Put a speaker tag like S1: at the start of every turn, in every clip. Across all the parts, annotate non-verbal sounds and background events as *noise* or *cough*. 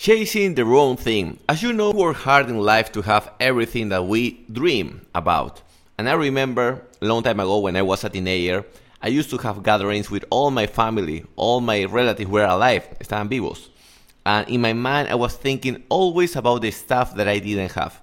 S1: Chasing the wrong thing. As you know, we work hard in life to have everything that we dream about. And I remember a long time ago when I was a teenager, I used to have gatherings with all my family, all my relatives were alive, estaban vivos. And in my mind, I was thinking always about the stuff that I didn't have.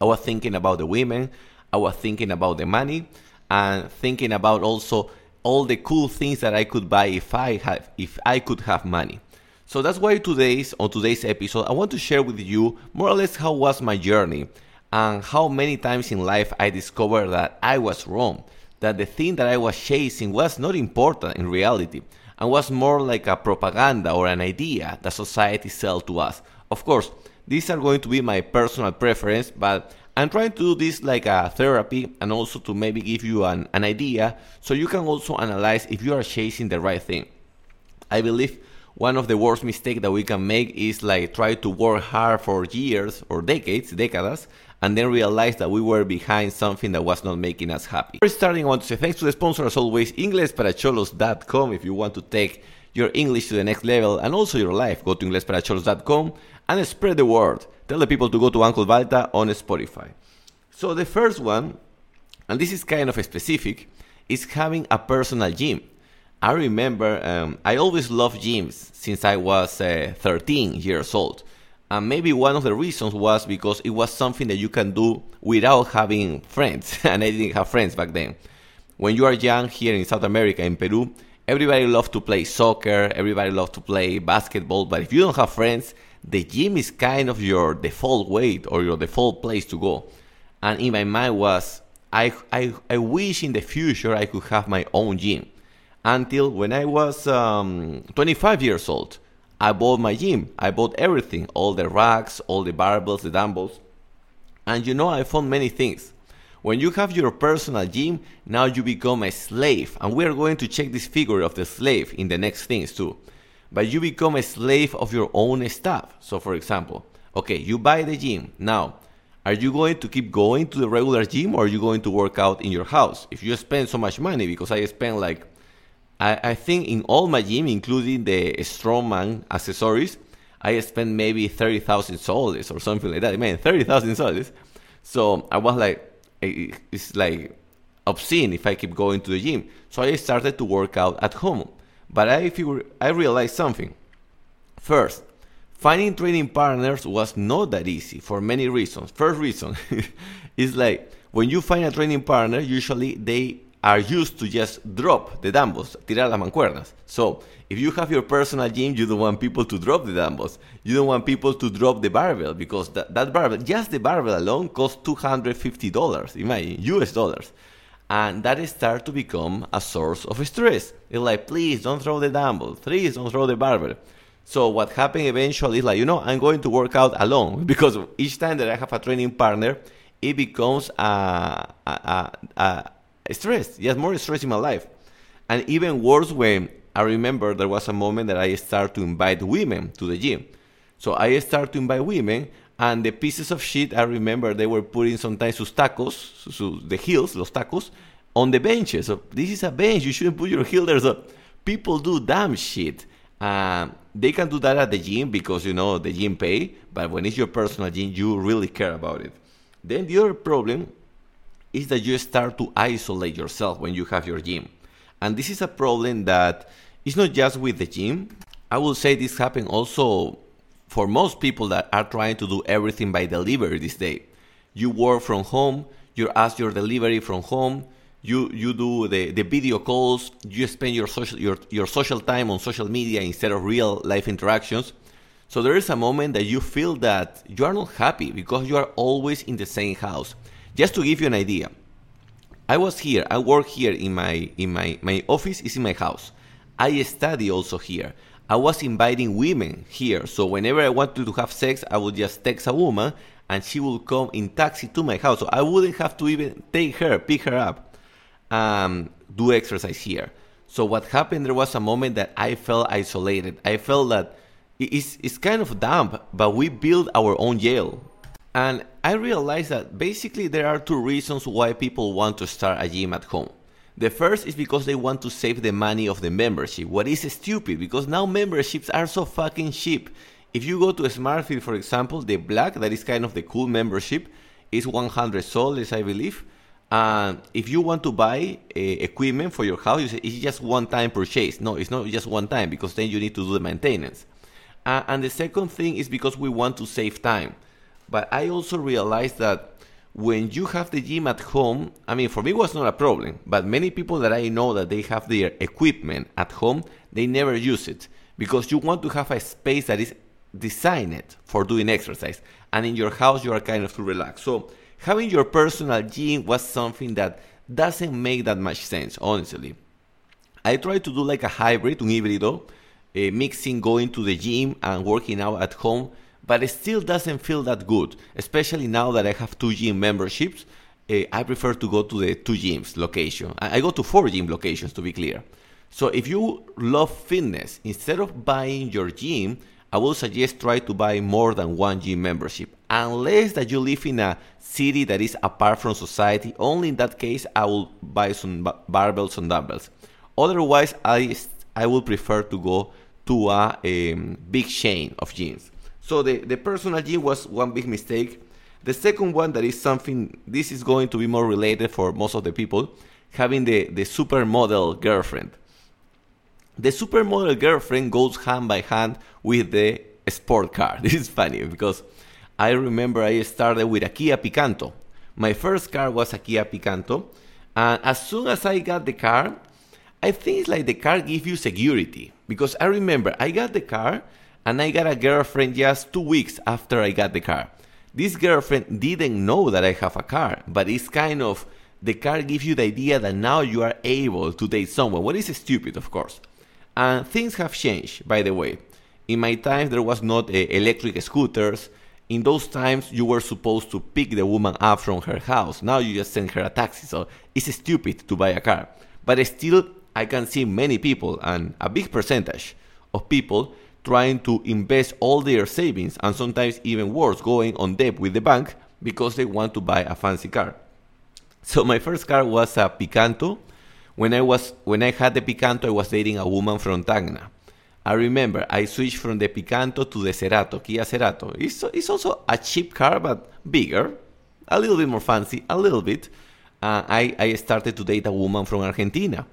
S1: I was thinking about the women, I was thinking about the money, and thinking about also all the cool things that I could buy if I have if I could have money. So that's why today's on today's episode I want to share with you more or less how was my journey and how many times in life I discovered that I was wrong, that the thing that I was chasing was not important in reality and was more like a propaganda or an idea that society sell to us. Of course, these are going to be my personal preference, but I'm trying to do this like a therapy and also to maybe give you an, an idea so you can also analyze if you are chasing the right thing. I believe one of the worst mistakes that we can make is like try to work hard for years or decades, decades, and then realize that we were behind something that was not making us happy. Before starting, I want to say thanks to the sponsor as always, inglesparacholos.com. If you want to take your English to the next level and also your life, go to inglesparacholos.com and spread the word. Tell the people to go to Uncle Balta on Spotify. So the first one, and this is kind of specific, is having a personal gym. I remember um, I always loved gyms since I was uh, 13 years old. And maybe one of the reasons was because it was something that you can do without having friends. *laughs* and I didn't have friends back then. When you are young here in South America, in Peru, everybody loves to play soccer, everybody loves to play basketball. But if you don't have friends, the gym is kind of your default weight or your default place to go. And in my mind was, I, I, I wish in the future I could have my own gym until when I was um, 25 years old. I bought my gym. I bought everything all the racks, all the barbells, the dumbbells. And you know, I found many things. When you have your personal gym, now you become a slave. And we are going to check this figure of the slave in the next things too. But you become a slave of your own stuff. So, for example, okay, you buy the gym. Now, are you going to keep going to the regular gym or are you going to work out in your house? If you spend so much money, because I spend like I, I think in all my gym, including the strongman accessories, I spent maybe 30,000 soles or something like that. I mean, 30,000 soles. So I was like, it's like obscene if I keep going to the gym. So I started to work out at home. But I figure, I realized something. First, finding training partners was not that easy for many reasons. First reason *laughs* is like when you find a training partner, usually they are used to just drop the dumbbells, tirar las mancuernas. So, if you have your personal gym, you don't want people to drop the dumbbells. You don't want people to drop the barbell because that, that barbell, just the barbell alone, costs $250, imagine, US dollars. And that starts to become a source of stress. It's like, please don't throw the dumbbell, please don't throw the barbell. So what happened eventually is like, you know, I'm going to work out alone *laughs* because each time that I have a training partner, it becomes a, a, a, a stress. Yes, more stress in my life. And even worse when I remember there was a moment that I started to invite women to the gym. So I started to invite women, and the pieces of shit I remember they were putting sometimes sus tacos, sus, the heels, los tacos, on the benches. So this is a bench. You shouldn't put your heel there. So people do damn shit. Um, they can do that at the gym because you know the gym pay, but when it's your personal gym, you really care about it. Then the other problem is that you start to isolate yourself when you have your gym. And this is a problem that is not just with the gym. I will say this happens also for most people that are trying to do everything by delivery this day. You work from home, you ask your delivery from home, you, you do the, the video calls, you spend your social, your, your social time on social media instead of real life interactions. So there is a moment that you feel that you are not happy because you are always in the same house. Just to give you an idea, I was here. I work here in my in my my office is in my house. I study also here. I was inviting women here, so whenever I wanted to have sex, I would just text a woman and she would come in taxi to my house. So I wouldn't have to even take her, pick her up, um, do exercise here. So what happened? There was a moment that I felt isolated. I felt that it's it's kind of dumb, but we build our own jail. And I realized that basically there are two reasons why people want to start a gym at home. The first is because they want to save the money of the membership. What is stupid because now memberships are so fucking cheap. If you go to SmartFit, for example, the black, that is kind of the cool membership, is 100 soles, I believe. And if you want to buy uh, equipment for your house, it's just one time purchase. No, it's not just one time because then you need to do the maintenance. Uh, and the second thing is because we want to save time. But I also realized that when you have the gym at home, I mean, for me was not a problem, but many people that I know that they have their equipment at home, they never use it because you want to have a space that is designed for doing exercise. And in your house, you are kind of to relax. So having your personal gym was something that doesn't make that much sense, honestly. I try to do like a hybrid, un híbrido, uh, mixing going to the gym and working out at home, but it still doesn't feel that good, especially now that I have two gym memberships. Uh, I prefer to go to the two gyms location. I, I go to four gym locations to be clear. So if you love fitness, instead of buying your gym, I will suggest try to buy more than one gym membership. Unless that you live in a city that is apart from society, only in that case I will buy some barbells and dumbbells. Otherwise, I I would prefer to go to a um, big chain of gyms. So the, the personal gym was one big mistake. The second one that is something this is going to be more related for most of the people, having the, the supermodel girlfriend. The supermodel girlfriend goes hand by hand with the sport car. *laughs* This is funny because I remember I started with a Kia Picanto. My first car was a Kia Picanto, and as soon as I got the car, I think it's like the car gives you security because I remember I got the car and I got a girlfriend just two weeks after I got the car. This girlfriend didn't know that I have a car, but it's kind of the car gives you the idea that now you are able to date someone. What is stupid, of course. And things have changed, by the way. In my time, there was not uh, electric scooters. In those times, you were supposed to pick the woman up from her house. Now you just send her a taxi. So it's stupid to buy a car. But still, I can see many people, and a big percentage of people, trying to invest all their savings and sometimes even worse, going on debt with the bank because they want to buy a fancy car. So my first car was a Picanto when I was when I had the Picanto, I was dating a woman from Tacna. I remember I switched from the Picanto to the Cerato, Kia Cerato. It's, it's also a cheap car, but bigger, a little bit more fancy, a little bit. Uh, I, I started to date a woman from Argentina.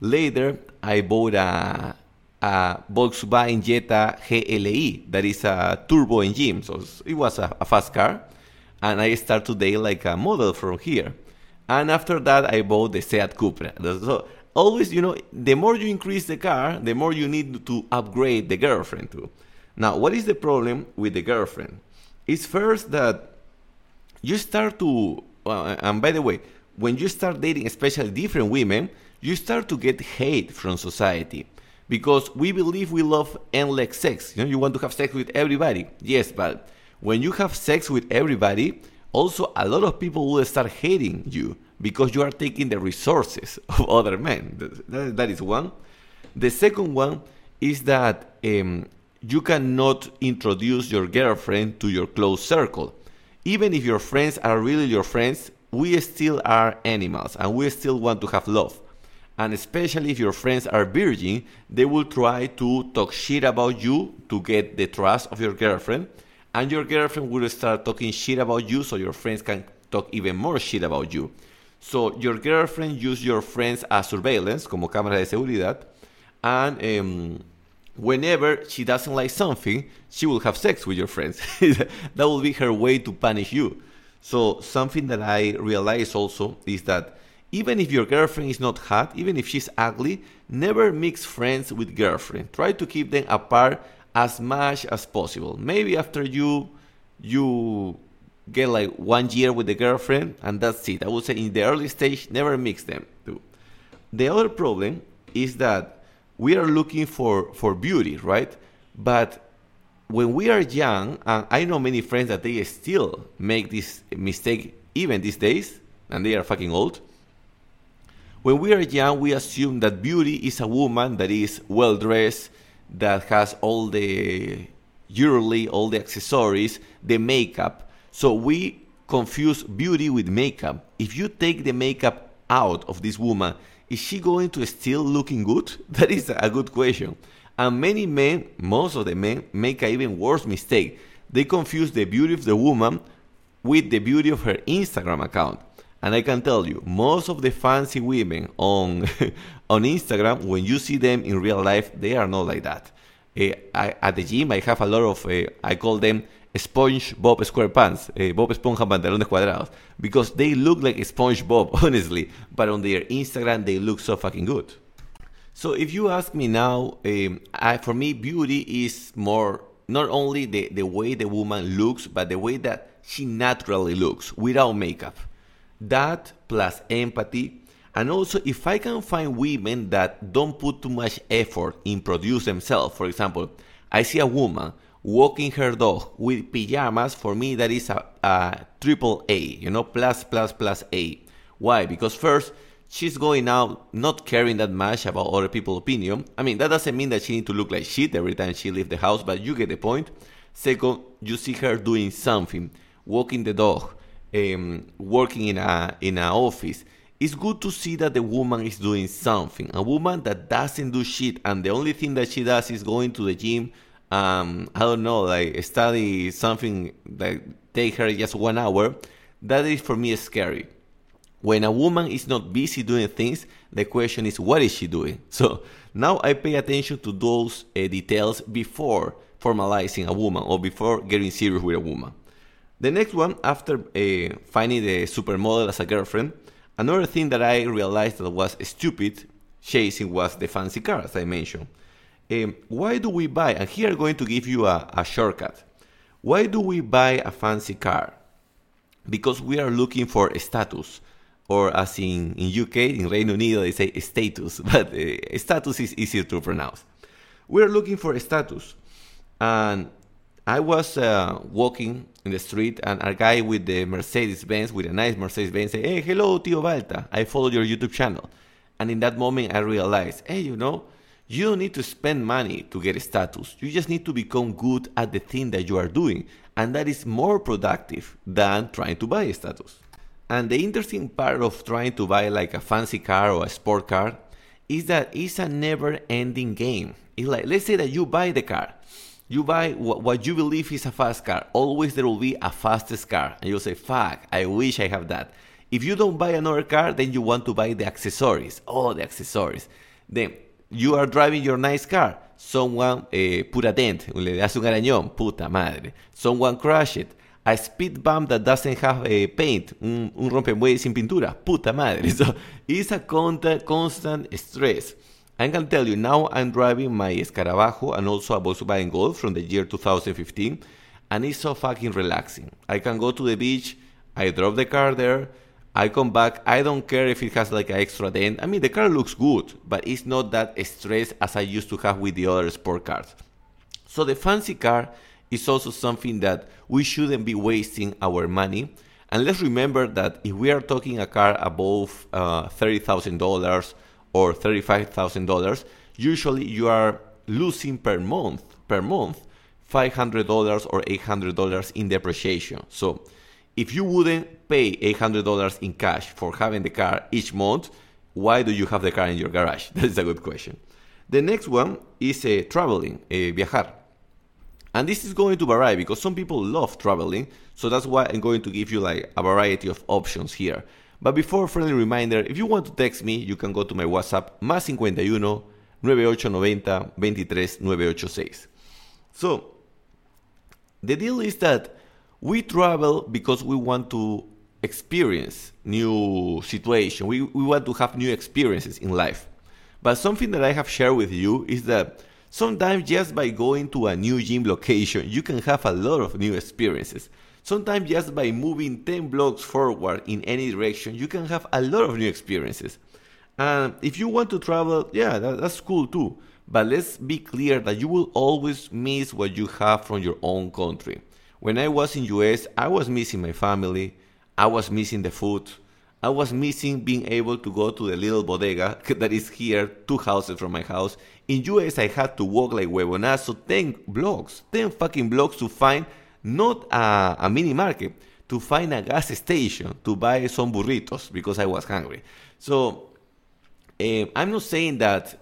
S1: Later, I bought a, a Volkswagen Jetta GLE that is a turbo engine, so it was a, a fast car. And I start to date like a model from here. And after that, I bought the Seat Cupra. So always, you know, the more you increase the car, the more you need to upgrade the girlfriend too. Now, what is the problem with the girlfriend? It's first that you start to, and by the way, when you start dating, especially different women, you start to get hate from society because we believe we love endless sex. You know, you want to have sex with everybody. Yes, but when you have sex with everybody, also a lot of people will start hating you because you are taking the resources *laughs* of other men. that is one. The second one is that um, you cannot introduce your girlfriend to your close circle. Even if your friends are really your friends, we still are animals and we still want to have love. And especially if your friends are virgin, they will try to talk shit about you to get the trust of your girlfriend and your girlfriend will start talking shit about you so your friends can talk even more shit about you. So your girlfriend use your friends as surveillance, como cámara de seguridad, and um, whenever she doesn't like something, she will have sex with your friends. *laughs* that will be her way to punish you. So something that I realize also is that even if your girlfriend is not hot, even if she's ugly, never mix friends with girlfriend. Try to keep them apart as much as possible. Maybe after you you get like one year with the girlfriend and that's it. I would say in the early stage, never mix them. Too. The other problem is that we are looking for for beauty, right? But when we are young, and I know many friends that they still make this mistake even these days, and they are fucking old. When we are young, we assume that beauty is a woman that is well dressed, that has all the jewelry, all the accessories, the makeup. So we confuse beauty with makeup. If you take the makeup out of this woman, is she going to still looking good? *laughs* That is a good question. And many men, most of the men, make an even worse mistake. They confuse the beauty of the woman with the beauty of her Instagram account. And I can tell you, most of the fancy women on *laughs* on Instagram, when you see them in real life, they are not like that. Uh, I, at the gym, I have a lot of, uh, I call them SpongeBob SquarePants, uh, Bob Esponja pantalones cuadrados, because they look like SpongeBob, *laughs* honestly, but on their Instagram, they look so fucking good. So if you ask me now, um, I, for me, beauty is more not only the, the way the woman looks, but the way that she naturally looks without makeup. That plus empathy. And also, if I can find women that don't put too much effort in produce themselves, for example, I see a woman walking her dog with pajamas, for me that is a, a triple A, you know, plus, plus, plus A. Why? Because first, she's going out not caring that much about other people's opinion. I mean, that doesn't mean that she need to look like shit every time she leaves the house, but you get the point. Second, you see her doing something, walking the dog, um, working in a in an office. It's good to see that the woman is doing something. A woman that doesn't do shit and the only thing that she does is going to the gym. Um, I don't know, like study something that take her just one hour. That is for me scary. When a woman is not busy doing things, the question is what is she doing? *laughs* So now I pay attention to those uh, details before formalizing a woman or before getting serious with a woman. The next one, after uh, finding the supermodel as a girlfriend, another thing that I realized that was stupid chasing was the fancy car, as I mentioned. Um, why do we buy, and here I'm going to give you a, a shortcut. Why do we buy a fancy car? Because we are looking for status, or as in, in UK, in Reino Unido, they say status, *laughs* but uh, status is easier to pronounce. We're looking for status. And I was uh, walking in the street, and a guy with the Mercedes Benz, with a nice Mercedes Benz, said, Hey, hello, Tio Balta. I follow your YouTube channel. And in that moment, I realized, hey, you know, you don't need to spend money to get status. You just need to become good at the thing that you are doing. And that is more productive than trying to buy status. And the interesting part of trying to buy like a fancy car or a sport car is that it's a never ending game. It's like, let's say that you buy the car you buy what, you believe is a fast car. Always there will be a fastest car. And you'll say, fuck, I wish I have that. If you don't buy another car, then you want to buy the accessories. Oh, the accessories. Then you are driving your nice car. Someone eh, put a dent, le das un arañón, puta madre. Someone crash it. A speed bump that doesn't have a paint, un, un rompemuelle sin pintura, puta madre. *laughs* So it's a constant, constant stress. I can tell you now I'm driving my Escarabajo and also a Volkswagen Golf from the year 2015 and it's so fucking relaxing. I can go to the beach, I drop the car there, I come back, I don't care if it has like an extra dent. I mean the car looks good, but it's not that stressed as I used to have with the other sport cars. So the fancy car is also something that we shouldn't be wasting our money. And let's remember that if we are talking a car above uh, $30,000 or $35,000, usually you are losing per month per month $500 or $800 in depreciation. So if you wouldn't pay $800 in cash for having the car each month, why do you have the car in your garage? *laughs* That is a good question. The next one is uh, traveling, uh, viajar. And this is going to vary because some people love traveling. So that's why I'm going to give you like a variety of options here. But before, a friendly reminder, if you want to text me, you can go to my WhatsApp, más 51 9890 23 986. So, the deal is that we travel because we want to experience new situation. We, we want to have new experiences in life. But something that I have shared with you is that sometimes just by going to a new gym location, you can have a lot of new experiences. Sometimes just by moving 10 blocks forward in any direction, you can have a lot of new experiences. And if you want to travel, yeah, that, that's cool too. But let's be clear that you will always miss what you have from your own country. When I was in US, I was missing my family, I was missing the food, I was missing being able to go to the little bodega *laughs* that is here, two houses from my house. In US, I had to walk like huevonazo 10 blocks, 10 fucking blocks to find not a, a mini market, to find a gas station to buy some burritos because I was hungry. So uh, I'm not saying that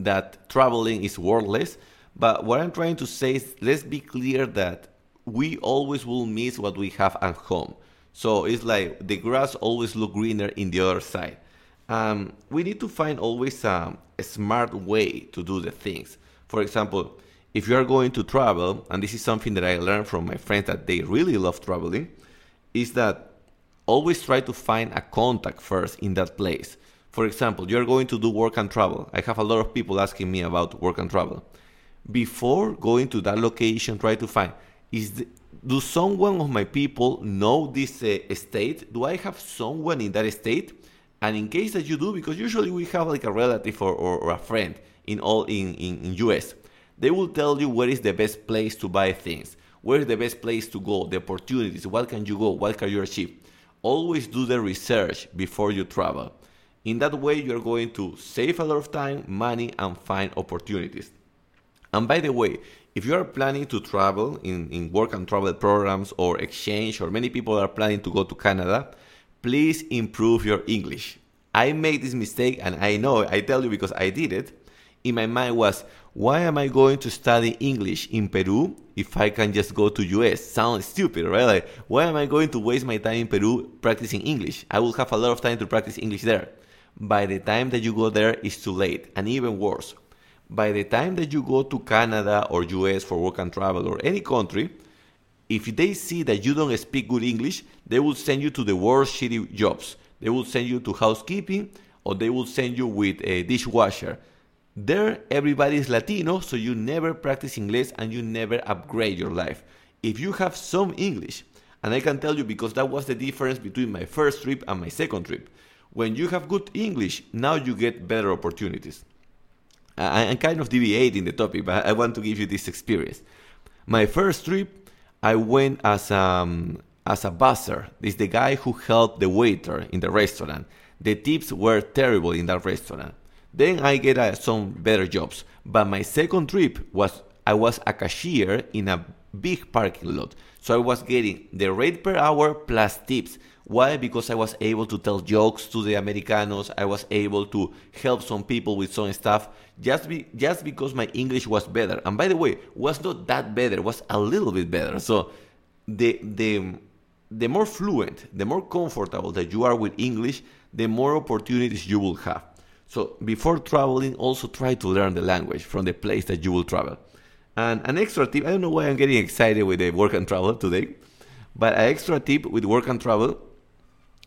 S1: that traveling is worthless. But what I'm trying to say is let's be clear that we always will miss what we have at home. So it's like the grass always look greener in the other side. Um, we need to find always a, a smart way to do the things. For example, if you are going to travel, and this is something that I learned from my friends that they really love traveling, is that always try to find a contact first in that place. For example, you're going to do work and travel. I have a lot of people asking me about work and travel. Before going to that location, try to find is the, do someone of my people know this uh, state? Do I have someone in that state? And in case that you do, because usually we have like a relative or, or, or a friend in all in, in, in US, they will tell you where is the best place to buy things, where is the best place to go, the opportunities, what can you go, what can you achieve. Always do the research before you travel. In that way, you're going to save a lot of time, money, and find opportunities. And by the way, if you are planning to travel in, in work and travel programs or exchange, or many people are planning to go to Canada, please improve your English. I made this mistake, and I know, I tell you because I did it. In my mind was, why am I going to study English in Peru if I can just go to US? Sounds stupid, right? Like, why am I going to waste my time in Peru practicing English? I will have a lot of time to practice English there. By the time that you go there, it's too late. And even worse, by the time that you go to Canada or US for work and travel or any country, if they see that you don't speak good English, they will send you to the worst shitty jobs. They will send you to housekeeping or they will send you with a dishwasher. There, everybody is Latino, so you never practice English and you never upgrade your life. If you have some English, and I can tell you because that was the difference between my first trip and my second trip. When you have good English, now you get better opportunities. I'm kind of deviating the topic, but I want to give you this experience. My first trip, I went as um, as a busser. This is the guy who helped the waiter in the restaurant. The tips were terrible in that restaurant. Then I get uh, some better jobs. But my second trip was I was a cashier in a big parking lot. So I was getting the rate per hour plus tips. Why? Because I was able to tell jokes to the Americanos. I was able to help some people with some stuff just be, just because my English was better. And by the way, was not that better. Was a little bit better. So the the the more fluent, the more comfortable that you are with English, the more opportunities you will have. So before traveling, also try to learn the language from the place that you will travel. And an extra tip, I don't know why I'm getting excited with the work and travel today, but an extra tip with work and travel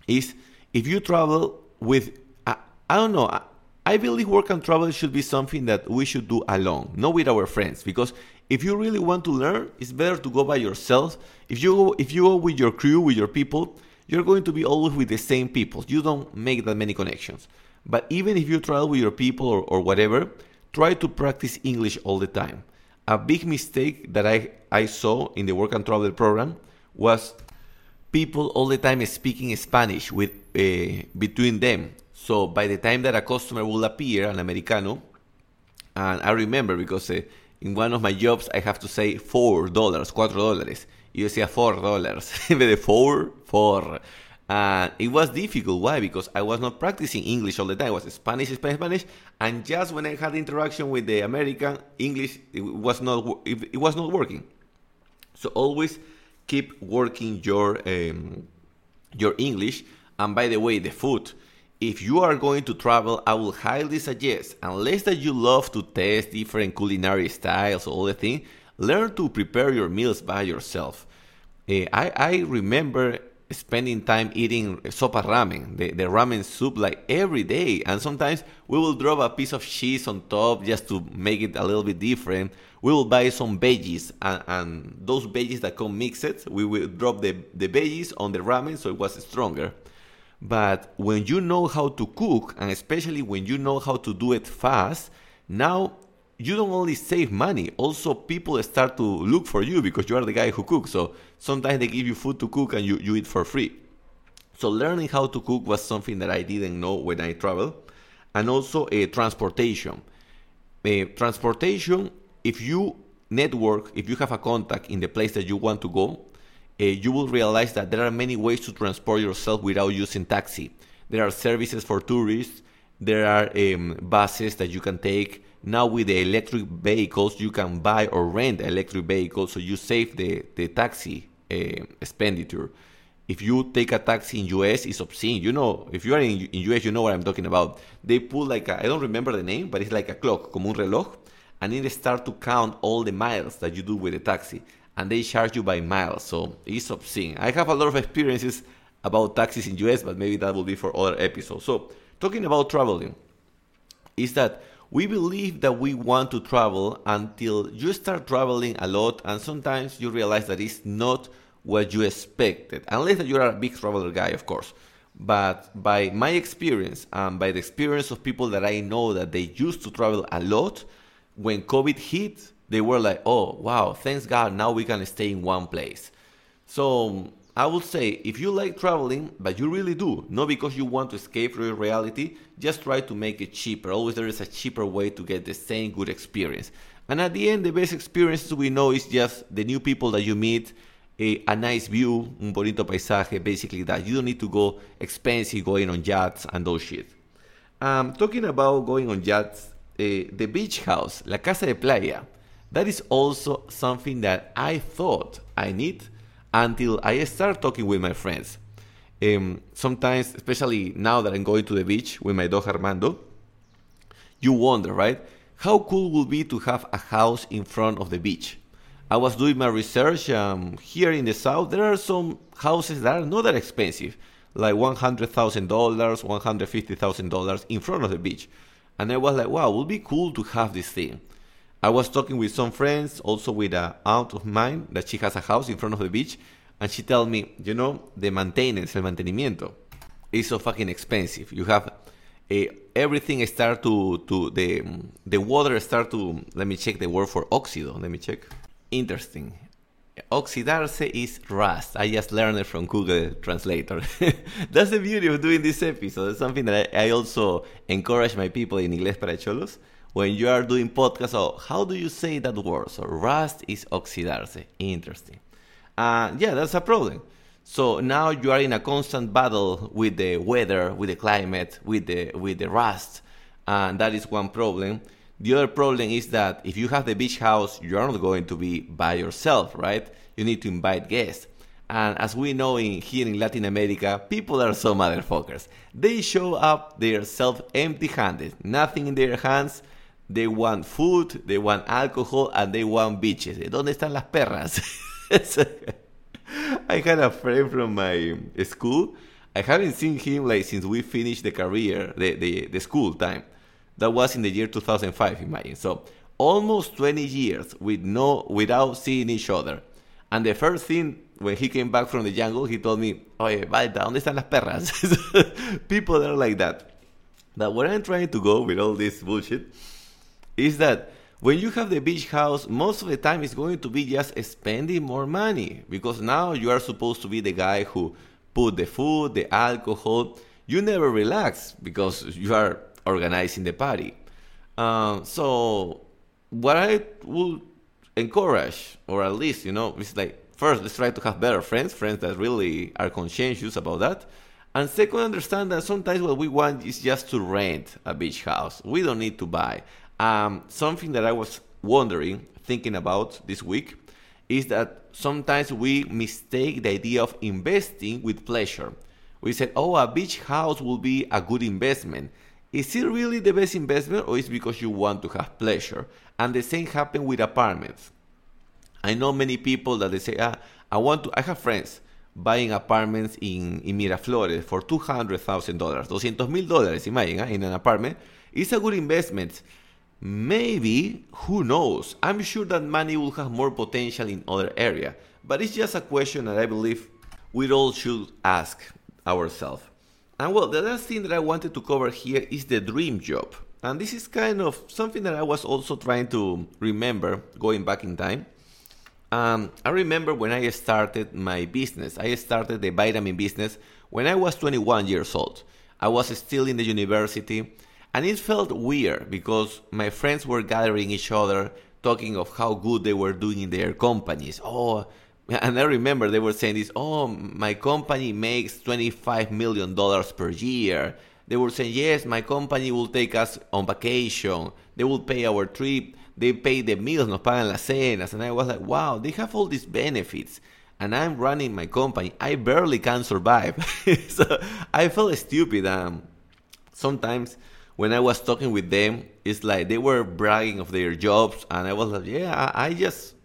S1: is if you travel with, I, I don't know, I, I believe work and travel should be something that we should do alone, not with our friends, because if you really want to learn, it's better to go by yourself. If you if you go with your crew, with your people, you're going to be always with the same people. You don't make that many connections. But even if you travel with your people or, or whatever, try to practice English all the time. A big mistake that I, I saw in the work and travel program was people all the time speaking Spanish with uh, between them. So by the time that a customer will appear, an Americano, and I remember because uh, in one of my jobs I have to say four dollars, cuatro dólares. You say four dollars, *laughs* de four, four. And it was difficult. Why? Because I was not practicing English all the time. It was Spanish, Spanish, Spanish. And just when I had interaction with the American English, it was not it was not working. So always keep working your um, your English. And by the way, the food. If you are going to travel, I will highly suggest, unless that you love to test different culinary styles, all the thing, learn to prepare your meals by yourself. Uh, I, I remember spending time eating sopa ramen, the, the ramen soup, like every day. And sometimes we will drop a piece of cheese on top just to make it a little bit different. We will buy some veggies, and, and those veggies that come mixed, we will drop the, the veggies on the ramen so it was stronger. But when you know how to cook, and especially when you know how to do it fast, now you don't only save money, also people start to look for you because you are the guy who cooks. So sometimes they give you food to cook and you, you eat for free. So learning how to cook was something that I didn't know when I traveled. And also uh, transportation. Uh, transportation, if you network, if you have a contact in the place that you want to go, uh, you will realize that there are many ways to transport yourself without using taxi. There are services for tourists. There are um, buses that you can take now with the electric vehicles, you can buy or rent electric vehicles, so you save the, the taxi uh, expenditure. If you take a taxi in US, it's obscene. You know, if you are in, in US, you know what I'm talking about. They put like I don't remember the name, but it's like a clock, como un reloj, and it start to count all the miles that you do with the taxi, and they charge you by miles. So it's obscene. I have a lot of experiences about taxis in US, but maybe that will be for other episodes. So talking about traveling, is that we believe that we want to travel until you start traveling a lot, and sometimes you realize that it's not what you expected, unless you are a big traveler guy, of course. But by my experience and by the experience of people that I know that they used to travel a lot, when COVID hit, they were like, oh, wow, thanks God, now we can stay in one place. So I would say if you like traveling, but you really do, not because you want to escape real reality, just try to make it cheaper. Always there is a cheaper way to get the same good experience. And at the end, the best experiences we know is just the new people that you meet, a, a nice view, un bonito paisaje, basically that. You don't need to go expensive going on yachts and those shit. Um, talking about going on yachts, uh, the beach house, la casa de playa, that is also something that I thought I need until I start talking with my friends. Um, sometimes, especially now that I'm going to the beach with my dog Armando, you wonder, right? How cool would be to have a house in front of the beach? I was doing my research um, here in the south. There are some houses that are not that expensive, like one hundred thousand dollars, one hundred fifty thousand dollars in front of the beach, and I was like, wow, it would be cool to have this thing. I was talking with some friends, also with an aunt of mine that she has a house in front of the beach, and she told me, you know, the maintenance, el mantenimiento, is so fucking expensive. You have a, everything start to to the the water start to let me check the word for oxido. Let me check. Interesting. Oxidarse is rust. I just learned it from Google Translator. *laughs* That's the beauty of doing this episode. It's something that I, I also encourage my people in Inglés para Cholos when you are doing podcasts, oh, how do you say that word? So rust is oxidarse. Interesting. Uh, yeah, that's a problem. So now you are in a constant battle with the weather, with the climate, with the with the rust, and that is one problem. The other problem is that if you have the beach house, you are not going to be by yourself, right? You need to invite guests. And as we know in here in Latin America, people are so motherfuckers. They show up their self empty-handed, nothing in their hands, they want food, they want alcohol, and they want beaches. ¿Dónde están las perras? *laughs* I had a friend from my school. I haven't seen him like since we finished the career, the, the, the school time. That was in the year 2005, imagine. So almost 20 years with no without seeing each other. And the first thing when he came back from the jungle, he told me, Oye, Balta, ¿dónde están las perras? *laughs* People are like that. But where I'm trying to go with all this bullshit is that when you have the beach house, most of the time it's going to be just spending more money because now you are supposed to be the guy who put the food, the alcohol. You never relax because you are organizing the party. Um, so, what I would encourage, or at least, you know, it's like first, let's try to have better friends, friends that really are conscientious about that. And second, understand that sometimes what we want is just to rent a beach house. We don't need to buy. Um, something that I was wondering, thinking about this week, is that sometimes we mistake the idea of investing with pleasure. We said, oh, a beach house will be a good investment. Is it really the best investment or is it because you want to have pleasure? And the same happened with apartments. I know many people that they say, ah, I want to, I have friends buying apartments in, in Miraflores for $200,000, $200 mil dólares, imagine, ah, in an apartment. It's a good investment Maybe, who knows? I'm sure that money will have more potential in other area, but it's just a question that I believe we all should ask ourselves. And well, the last thing that I wanted to cover here is the dream job. And this is kind of something that I was also trying to remember going back in time. Um, I remember when I started my business, I started the vitamin business when I was 21 years old. I was still in the university and it felt weird because my friends were gathering each other, talking of how good they were doing in their companies. Oh, and I remember they were saying this, oh, my company makes $25 million per year. They were saying, yes, my company will take us on vacation they will pay our trip, they pay the meals, nos pagan las cenas. And I was like, wow, they have all these benefits. And I'm running my company. I barely can survive. *laughs* so I felt stupid. Um, sometimes when I was talking with them, it's like they were bragging of their jobs. And I was like, yeah, I, just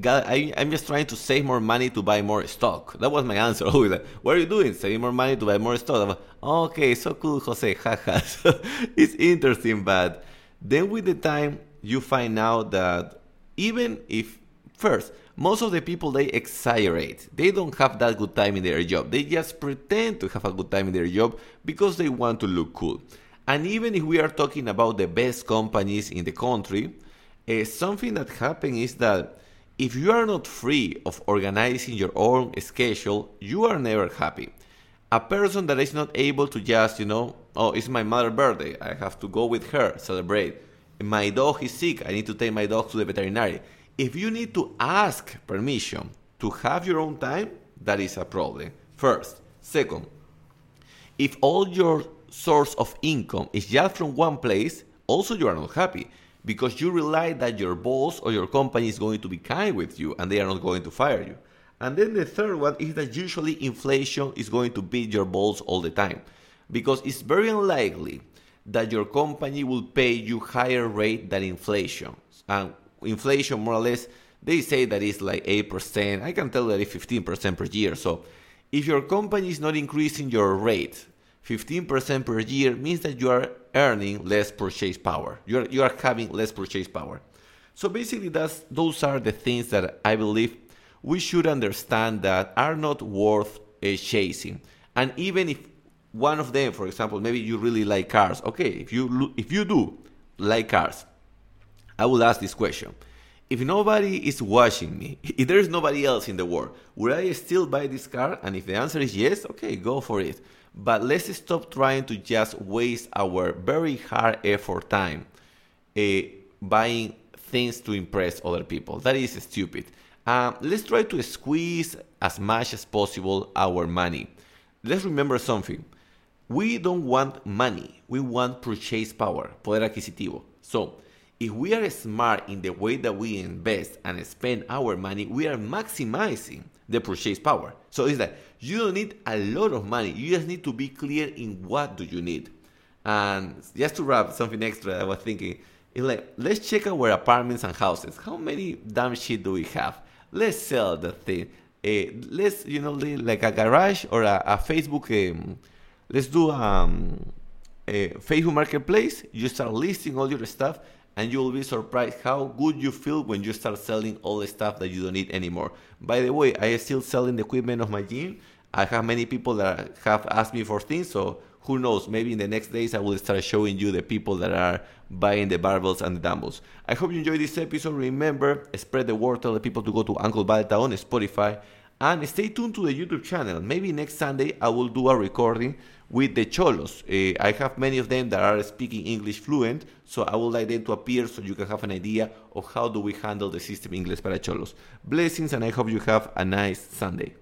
S1: got, I, I'm just trying to save more money to buy more stock. That was my answer. *laughs* Always like, what are you doing? Saving more money to buy more stock. Like, okay, so cool, Jose. *laughs* Haha. it's interesting, but then with the time, you find out that even if first most of the people they exaggerate they don't have that good time in their job they just pretend to have a good time in their job because they want to look cool and even if we are talking about the best companies in the country uh, something that happens is that if you are not free of organizing your own schedule you are never happy a person that is not able to just you know oh it's my mother's birthday i have to go with her celebrate my dog is sick, I need to take my dog to the veterinary. If you need to ask permission to have your own time, that is a problem. First. Second, if all your source of income is just from one place, also you are not happy because you rely that your boss or your company is going to be kind with you and they are not going to fire you. And then the third one is that usually inflation is going to beat your balls all the time because it's very unlikely that your company will pay you higher rate than inflation. And inflation, more or less, they say that it's like 8%. I can tell that it's 15% per year. So if your company is not increasing your rate 15% per year means that you are earning less purchase power. You are, you are having less purchase power. So basically, that's, those are the things that I believe we should understand that are not worth uh, chasing. And even if one of them, for example, maybe you really like cars. Okay, if you if you do like cars, I will ask this question: If nobody is watching me, *laughs* if there is nobody else in the world, would I still buy this car? And if the answer is yes, okay, go for it. But let's stop trying to just waste our very hard effort time uh, buying things to impress other people. That is stupid. Um, let's try to squeeze as much as possible our money. Let's remember something we don't want money, we want purchase power, poder adquisitivo. So, if we are smart in the way that we invest and spend our money, we are maximizing the purchase power. So it's that you don't need a lot of money. You just need to be clear in what do you need. And just to wrap something extra, I was thinking, it's like let's check our apartments and houses. How many damn shit do we have? Let's sell the thing. Uh, let's you know like a garage or a, a Facebook um, let's do um, a Facebook Marketplace. You start listing all your stuff, and you will be surprised how good you feel when you start selling all the stuff that you don't need anymore. By the way, I am still selling the equipment of my gym. I have many people that have asked me for things, so who knows? Maybe in the next days I will start showing you the people that are buying the barbells and the dumbbells. I hope you enjoyed this episode. Remember, spread the word, tell the people to go to Uncle Balta on Spotify, and stay tuned to the YouTube channel. Maybe next Sunday I will do a recording with the cholos. Uh, I have many of them that are speaking English fluent, so I would like them to appear so you can have an idea of how do we handle the system English para cholos. Blessings, and I hope you have a nice Sunday.